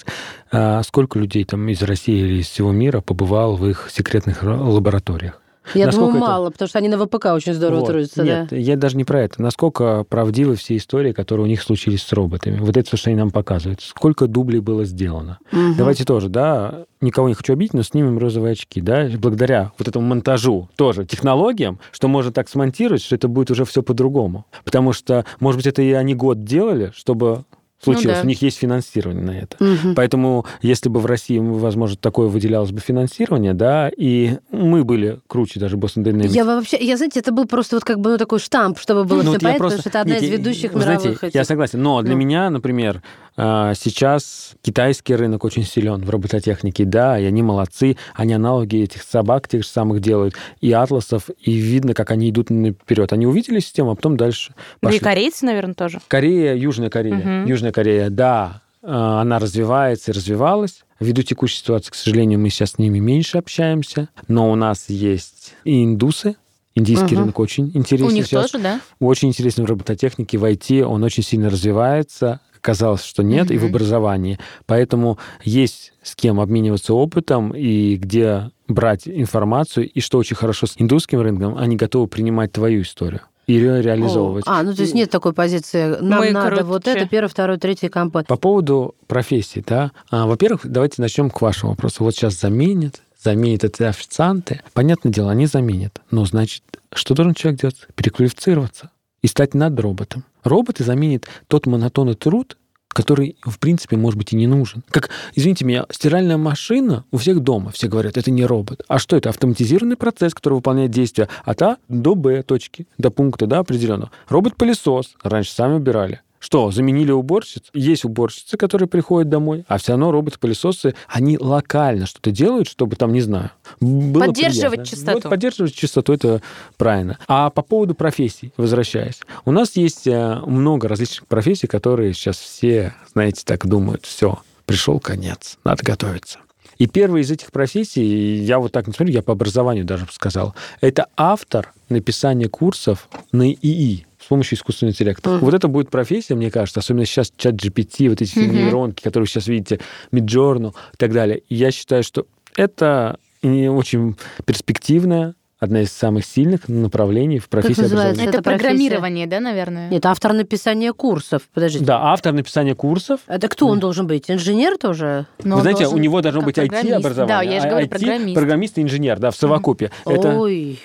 А сколько людей там из России или из всего мира побывал в их секретных ра- лабораториях? Я Насколько думаю, это- мало, потому что они на ВПК очень здорово Вот. трудятся, Нет, да. я даже не про это. Насколько правдивы все истории, которые у них случились с роботами. Вот это, что они нам показывают. Сколько дублей было сделано. Мгм. Давайте тоже, да, никого не хочу обидеть, но снимем розовые очки, да, благодаря вот этому монтажу тоже технологиям, что можно так смонтировать, что это будет уже все по-другому. Потому что, может быть, это и они год делали, чтобы случилось. да. У них есть финансирование на это. Мгм. Поэтому, если бы в России, возможно, такое выделялось бы финансирование, да, и мы были круче даже Boston Dynamics. Я вообще, я, знаете, это был просто вот как бы ну, такой штамп, чтобы было Ну, все вот я понятно, просто- потому что это одна Нет, из я- ведущих вы мировых знаете, этих. Я согласен, но для Ну. меня, например, сейчас китайский рынок очень силен в робототехнике, да, и они молодцы, они аналоги этих собак тех же самых делают, и атласов, и видно, как они идут вперед. Они увидели систему, а потом дальше Да и пошли. корейцы, наверное, тоже. Корея, Южная Корея. Мгм. Южная Корея, да, э, она развивается и развивалась. Ввиду текущей ситуации, к сожалению, мы сейчас с ними меньше общаемся, но у нас есть и индусы, Индийский Мгм. рынок очень интересный У них сейчас. тоже, да? Очень интересен в робототехнике, в IT, он очень сильно развивается. Казалось, что нет, и в образовании. Поэтому есть с кем обмениваться опытом и где брать информацию. И что очень хорошо с индусским рынком, они готовы принимать твою историю и ее реализовывать. А, ну то есть нет такой позиции. Нам Мы надо вот круче. это, первый, второй, третий компот. По поводу профессий, да. А, во-первых, давайте начнем к вашему вопросу. Вот сейчас заменят, заменят это официанты. Понятное дело, они заменят. Но, значит, что должен человек делать? Переквалифицироваться и стать над роботом. Роботы заменят тот монотонный труд, который, в принципе, может быть, и не нужен. Как, извините меня, стиральная машина у всех дома. Все говорят, это не робот. А что это? Автоматизированный процесс, который выполняет действия от А до Б точки, до пункта, да, определенного. Робот-пылесос. Раньше сами убирали. Что, заменили уборщиц? Есть уборщицы, которые приходят домой, а все равно роботы-пылесосы, они локально что-то делают, чтобы там, не знаю, было Поддерживать приятно. чистоту. Вот поддерживать чистоту, это правильно. А по поводу профессий, возвращаясь. У нас есть э, много различных профессий, которые сейчас все, знаете, так думают, все, пришел конец, надо готовиться. И первая из этих профессий, я вот так не смотрю, я по образованию даже сказал, это автор написания курсов на ИИ помощью искусственного интеллекта. Мгм. Вот это будет профессия, мне кажется, особенно сейчас чат GPT, вот эти Мгм. нейронки, которые вы сейчас видите, Midjourney и так далее. И я считаю, что это и очень перспективная, одна из самых сильных направлений в профессии называется? образования. Это, Это профессия. программирование, да, наверное? Нет, автор написания курсов. Подождите. Да, автор написания курсов. Это кто он должен быть? Инженер тоже? Но Вы он знаете, у него должно как быть. IT-образование. Да, я же а говорю, IT, программист. программист и инженер, да, в совокупе. Это... Ой.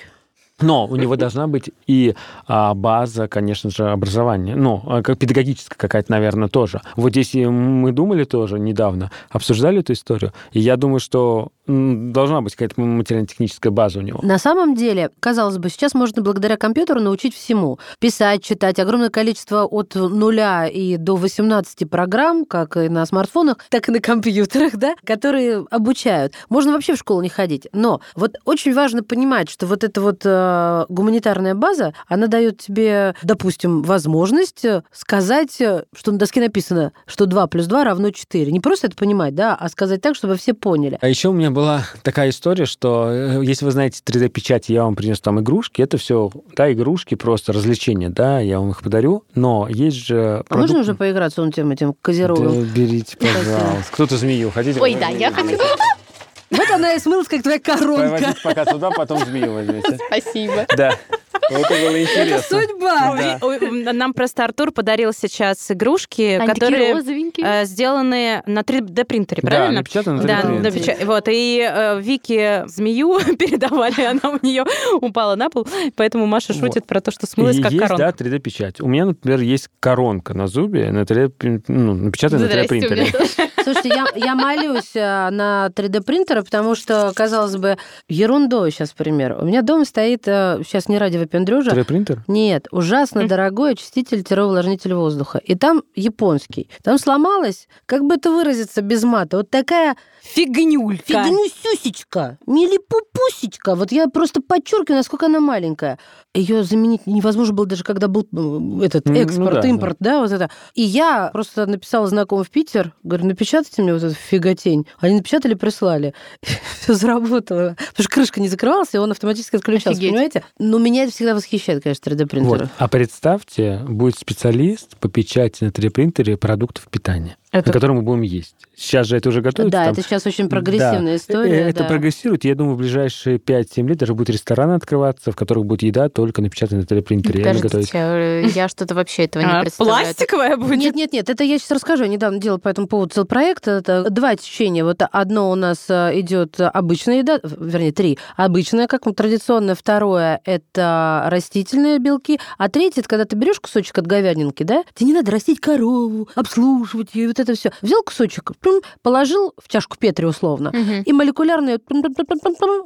Но у него должна быть и а, база, конечно же, образования. Ну, а, как педагогическая какая-то, наверное, тоже. Вот здесь мы думали тоже недавно, обсуждали эту историю, и я думаю, что должна быть какая-то материально-техническая база у него. На самом деле, казалось бы, сейчас можно благодаря компьютеру научить всему. Писать, читать. Огромное количество от нуля и до 18 программ, как и на смартфонах, так и на компьютерах, да, которые обучают. Можно вообще в школу не ходить. Но вот очень важно понимать, что вот эта вот э, гуманитарная база, она дает тебе, допустим, возможность э, сказать, э, что на доске написано, что 2 плюс 2 равно 4. Не просто это понимать, да, а сказать так, чтобы все поняли. А еще у меня была такая история, что э, если вы знаете 3D-печать, я вам принес там игрушки, это все, да, игрушки, просто развлечения, да, я вам их подарю, но есть же... А можно уже поиграться он тем этим козерогом? Да, берите, пожалуйста. Кто-то змею хотите? Ой, да, я хочу. Вот она и смылась, как твоя коронка. Возьмите пока сюда, потом змею возьмите. Спасибо. Да. Это было Это интересно. судьба. Да. Нам просто Артур подарил сейчас игрушки, Они которые э, сделаны на 3D-принтере, Да, правильно? напечатано на Да, 3D. напеча- вот, и э, Вике змею передавали, она у нее упала на пол, поэтому Маша Вот. шутит про то, что смылась И как есть, коронка. да, 3D-печать. У меня, например, есть коронка на зубе, на 3D, ну, напечатанная на Здрасте, у меня 3D-принтере. Слушайте, я, я молюсь э, на 3D-принтеры, потому что, казалось бы, ерундой сейчас пример. У меня дома стоит, э, сейчас не ради выпендрежа, 3D-принтер? Нет, ужасно дорогой очиститель-увлажнитель воздуха. И там японский. Там сломалась, как бы это выразиться без мата, вот такая Фигнюлька. фигнюсюсечка, милипупусечка. Вот я просто подчеркиваю, насколько она маленькая. Ее заменить невозможно было даже, когда был э, этот Ну, ну экспорт, да, импорт, да. вот это. И я просто написала знакомым в Питер, говорю, напечатайте мне вот эту фиготень. Они напечатали, прислали. Все заработало. Потому что крышка не закрывалась, и он автоматически отключался, Офигеть. понимаете? Но меня это всегда восхищает, конечно, 3D-принтеры. Вот. А представьте, будет специалист по печати на 3D-принтере продуктов питания, Это- на котором мы будем есть. Сейчас же это уже готовится. Да, там. это сейчас очень прогрессивная Да. история. Э, Это да. прогрессирует. Я думаю, в ближайшие 5-7 лет даже будут рестораны открываться, в которых будет еда только напечатанная на 3D-принтере. и они готовить. Подождите, я что-то вообще этого не А, представляю. Пластиковая будет? Нет, нет, нет, это я сейчас расскажу. Я недавно делала по этому поводу целый проект. Это два течения. Вот одно у нас э, идет обычная еда, вернее, три. Обычная, как традиционная. Второе – это растительные белки. А третье – это когда ты берешь кусочек от говядинки, да, тебе не надо растить корову, обслуживать ее, вот это все. Взял кусочек, положил в чашку Петри условно, Мгм. и молекулярные... Ну,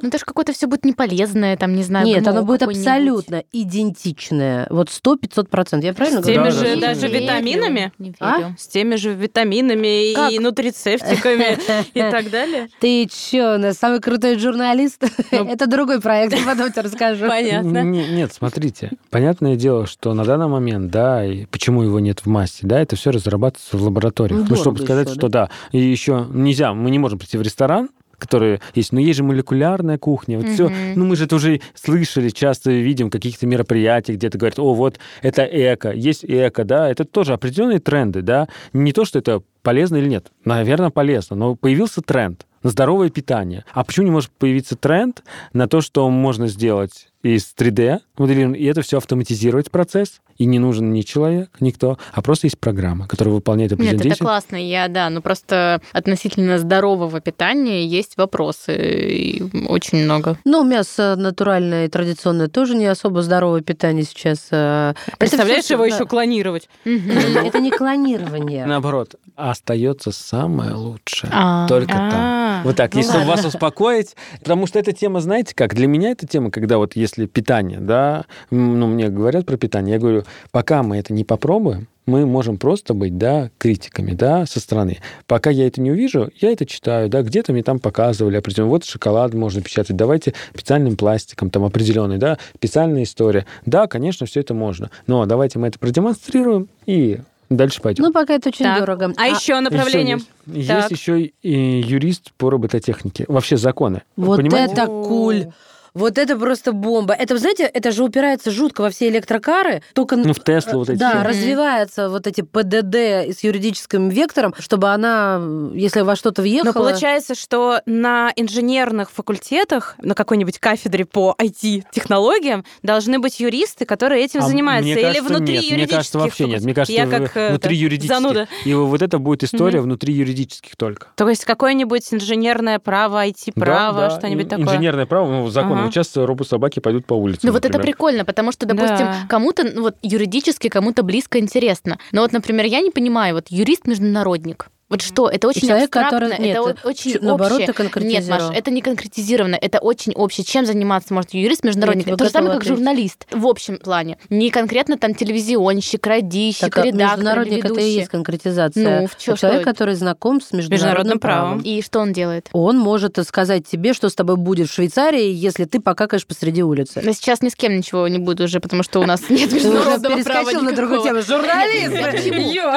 это же какое-то все будет неполезное, там, не знаю, Нет, оно будет абсолютно идентичное. Вот 100-500%. Я правильно С теми говорю? же даже витаминами? А? С теми же витаминами Как? и нутрицептиками и так далее? Ты чё, самый крутой журналист? Это другой проект, я потом тебе расскажу. Понятно. Нет, смотрите. Понятное дело, что на данный момент, да, и почему его нет в массе, да, это все разрабатывается в лабораториях. Ну, чтобы сказать, что да. И еще нельзя, мы не можем прийти в ресторан, которые есть, но есть же молекулярная кухня, вот все. Мгм. Ну, мы же это уже слышали, часто видим в каких-то мероприятиях, где-то говорят, о, вот это эко, есть эко, да, это тоже определенные тренды, да, не то, что это полезно или нет, наверное, полезно, но появился тренд здоровое питание. А почему не может появиться тренд на то, что можно сделать из 3D моделирования, и это все автоматизировать процесс, и не нужен ни человек, никто, а просто есть программа, которая выполняет Нет, определенные это действия. классно, я, да, ну просто относительно здорового питания есть вопросы, и очень много. Ну, мясо натуральное и традиционное тоже не особо здоровое питание сейчас. э, это Представляешь всё- его да. еще клонировать? Это не клонирование. Наоборот, остается самое лучшее. А, Только там. А, Вот так, ну если ладно. вас успокоить, потому что эта тема, знаете как, для меня эта тема, когда вот если питание, да, ну, мне говорят про питание, я говорю, пока мы это не попробуем, мы можем просто быть, да, критиками, да, со стороны. Пока я это не увижу, я это читаю, да, где-то мне там показывали определенно, вот шоколад можно печатать, давайте специальным пластиком, там определенный, да, специальная история. Да, конечно, все это можно, но давайте мы это продемонстрируем и дальше пойдем. Ну, пока это очень Так. дорого. А еще направление? Ещё есть. Есть еще и юрист по робототехнике. Вообще законы. Вот понимаете? это куль. Вот это просто бомба. Это, вы знаете, это же упирается жутко во все электрокары. Только Ну, в Теслу вот эти. Да, все. Развиваются вот эти ПДД с юридическим вектором, чтобы она, если во что-то въехала... Но получается, что на инженерных факультетах, на какой-нибудь кафедре по IT-технологиям должны быть юристы, которые этим А занимаются. мне Или кажется, внутри нет. юридических Мне кажется, вообще нет. Мне кажется, Я как э, внутри это, юридических. зануда. И вот это будет история Мгм. внутри юридических только. То есть какое-нибудь инженерное право, IT-право, Да, да. что-нибудь такое. Инженерное право, ну, закон. Ага. Вот сейчас робот-собаки пойдут по улице. Ну вот это прикольно, потому что, допустим, Да. кому-то ну, вот юридически кому-то близко интересно. Но вот, например, я не понимаю, вот юрист-международник. Вот что? Это очень человек, абстрактно, который- нет, это вот очень наоборот, общее. ты конкретизировал. Нет, Маш, это не конкретизировано, это очень общее. Чем заниматься может юрист международник? Тебе То же самое, как ответить. журналист в общем плане. Не конкретно там телевизионщик, радищик, Так, а редактор, международник это и есть конкретизация. Ну, в чё, Человек, что? который знаком с международным, Международным правом. правом. И что он делает? Он может сказать тебе, что с тобой будет в Швейцарии, если ты покакаешь посреди улицы. Я сейчас ни с кем ничего не буду уже, потому что у нас нет международного права перескочил на другую тему. Журналист!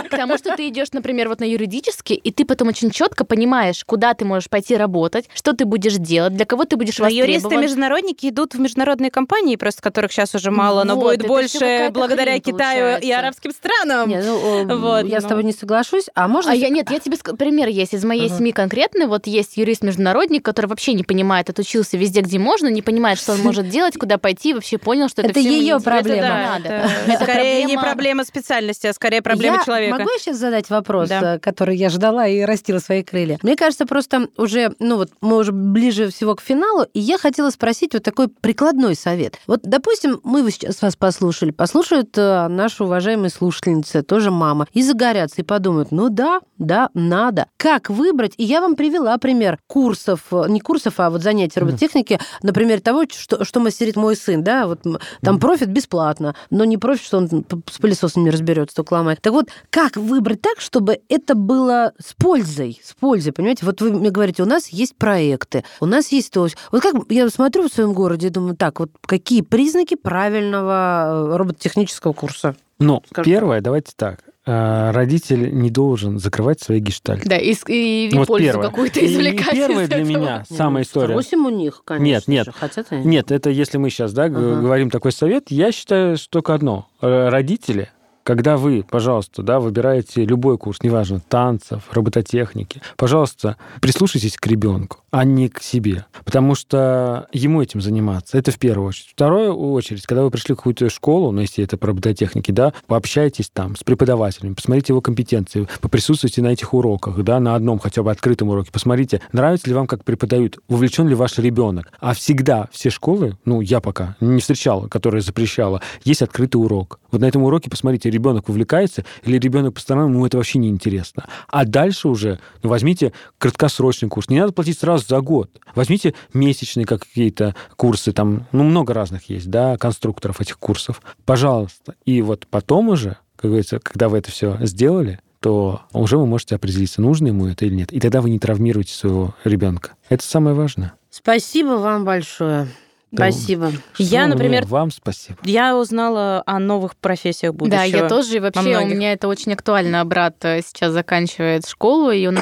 К тому, что ты идешь, например, вот на юридическое выпуске, и ты потом очень четко понимаешь, куда ты можешь пойти работать, что ты будешь делать, для кого ты будешь Но юристы-международники идут в международные компании, просто которых сейчас уже мало, но Вот, будет это больше благодаря Китаю и арабским странам. Не, ну, Вот, я с ну. тобой не соглашусь. А можно... А я нет, я тебе пример есть из моей Ага. семьи конкретный. Вот есть юрист-международник, который вообще не понимает, отучился везде, где можно, не понимает, что он может делать, куда пойти, вообще понял, что это, Это неинтересно, проблема. это скорее не проблема- специальности, а скорее проблема человека. Могу я сейчас задать вопрос, э, который я ждала и растила свои крылья? Мне кажется, просто уже, ну вот, мы уже ближе всего к финалу, и я хотела спросить вот такой прикладной совет. Вот, допустим, мы сейчас вас послушали, послушают э, наши уважаемые слушательницы, тоже мама, и загорятся, и подумают, ну да, да, надо. Как выбрать? И я вам привела пример курсов, э, не курсов, а вот занятий робототехники, например, того, что, что мастерит мой сын, да, вот там профит бесплатно, но не профит, что он с пылесосом не разберется, только ломает. Так вот, как выбрать так, чтобы это было с пользой, с пользой, понимаете? Вот вы мне говорите, у нас есть проекты, у нас есть то. Вот как я смотрю в своем городе и думаю, так, вот какие признаки правильного э, робототехнического курса? Ну, Скажем первое, давайте так. А, Родитель не должен закрывать свои гештальты. Да, и, и Вот пользу первое. какую-то И- и извлекать. первое из для этого. меня самая история. Спросим у них, конечно. Нет, нет. же, Хотят они. Нет, это если мы сейчас да, Ага. говорим такой совет, я считаю, что только одно. Э, Родители, когда вы, пожалуйста, да, выбираете любой курс, неважно, танцев, робототехники, пожалуйста, прислушайтесь к ребенку, а не к себе. Потому что ему этим заниматься. Это в первую очередь. Вторую очередь, когда вы пришли в какую-то школу, ну, если это по робототехнике, да, пообщайтесь там с преподавателем, посмотрите его компетенции, поприсутствуйте на этих уроках, да, на одном хотя бы открытом уроке, посмотрите, нравится ли вам, как преподают, увлечен ли ваш ребенок. А всегда все школы, ну, я пока не встречал, которая запрещала, есть открытый урок. Вот на этом уроке посмотрите, ребенок увлекается или ребенок по сторонам, ему это вообще не интересно. А дальше уже ну, возьмите краткосрочный курс. Не надо платить сразу за год. Возьмите месячные какие-то курсы, там, ну, много разных есть, да, конструкторов этих курсов. Пожалуйста. И вот потом уже, как говорится, когда вы это все сделали, то уже вы можете определиться, нужно ему это или нет. И тогда вы не травмируете своего ребенка. Это самое важное. Спасибо вам большое. Спасибо. Я, например, Вам спасибо. я узнала о новых профессиях будущего. Да, я тоже. И вообще у меня это очень актуально. Брат э, сейчас заканчивает школу, и он...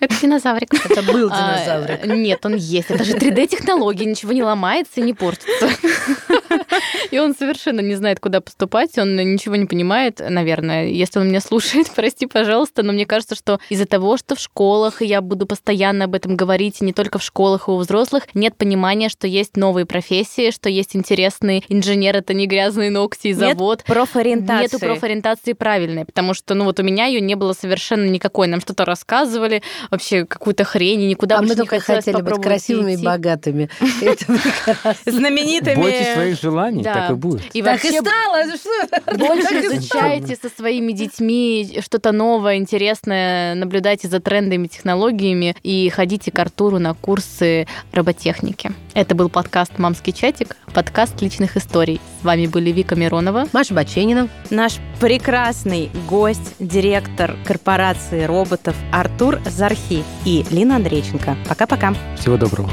Это динозаврик. Это был А, динозаврик. Нет, он есть. Это же 3D-технология, ничего не ломается и не портится. И он совершенно не знает, куда поступать, он ничего не понимает, наверное. Если он меня слушает, прости, пожалуйста, но мне кажется, что из-за того, что в школах, и я буду постоянно об этом говорить, и не только в школах, и у взрослых, нет понимания, что есть новые профессии, что есть интересный инженер, это не грязные ногти и Нет завод. профориентации. Нету профориентации правильной, потому что, ну вот у меня ее не было совершенно никакой. Нам что-то рассказывали, вообще какую-то хрень, и никуда А мы не только хотели быть красивыми и идти. богатыми. Это прекрасно. Знаменитыми... Бойтесь своих желаний, Да. так и будет. И Так и вообще стало. больше и стало. изучайте со своими детьми что-то новое, интересное, наблюдайте за трендами, технологиями и ходите к Артуру на курсы роботехники. Это был подкаст «Мамский чатик», подкаст личных историй. С вами были Вика Миронова. Маша Баченина. Наш прекрасный гость, директор корпорации роботов Артур Зархи и Лина Андрейченко. Пока-пока. Всего доброго.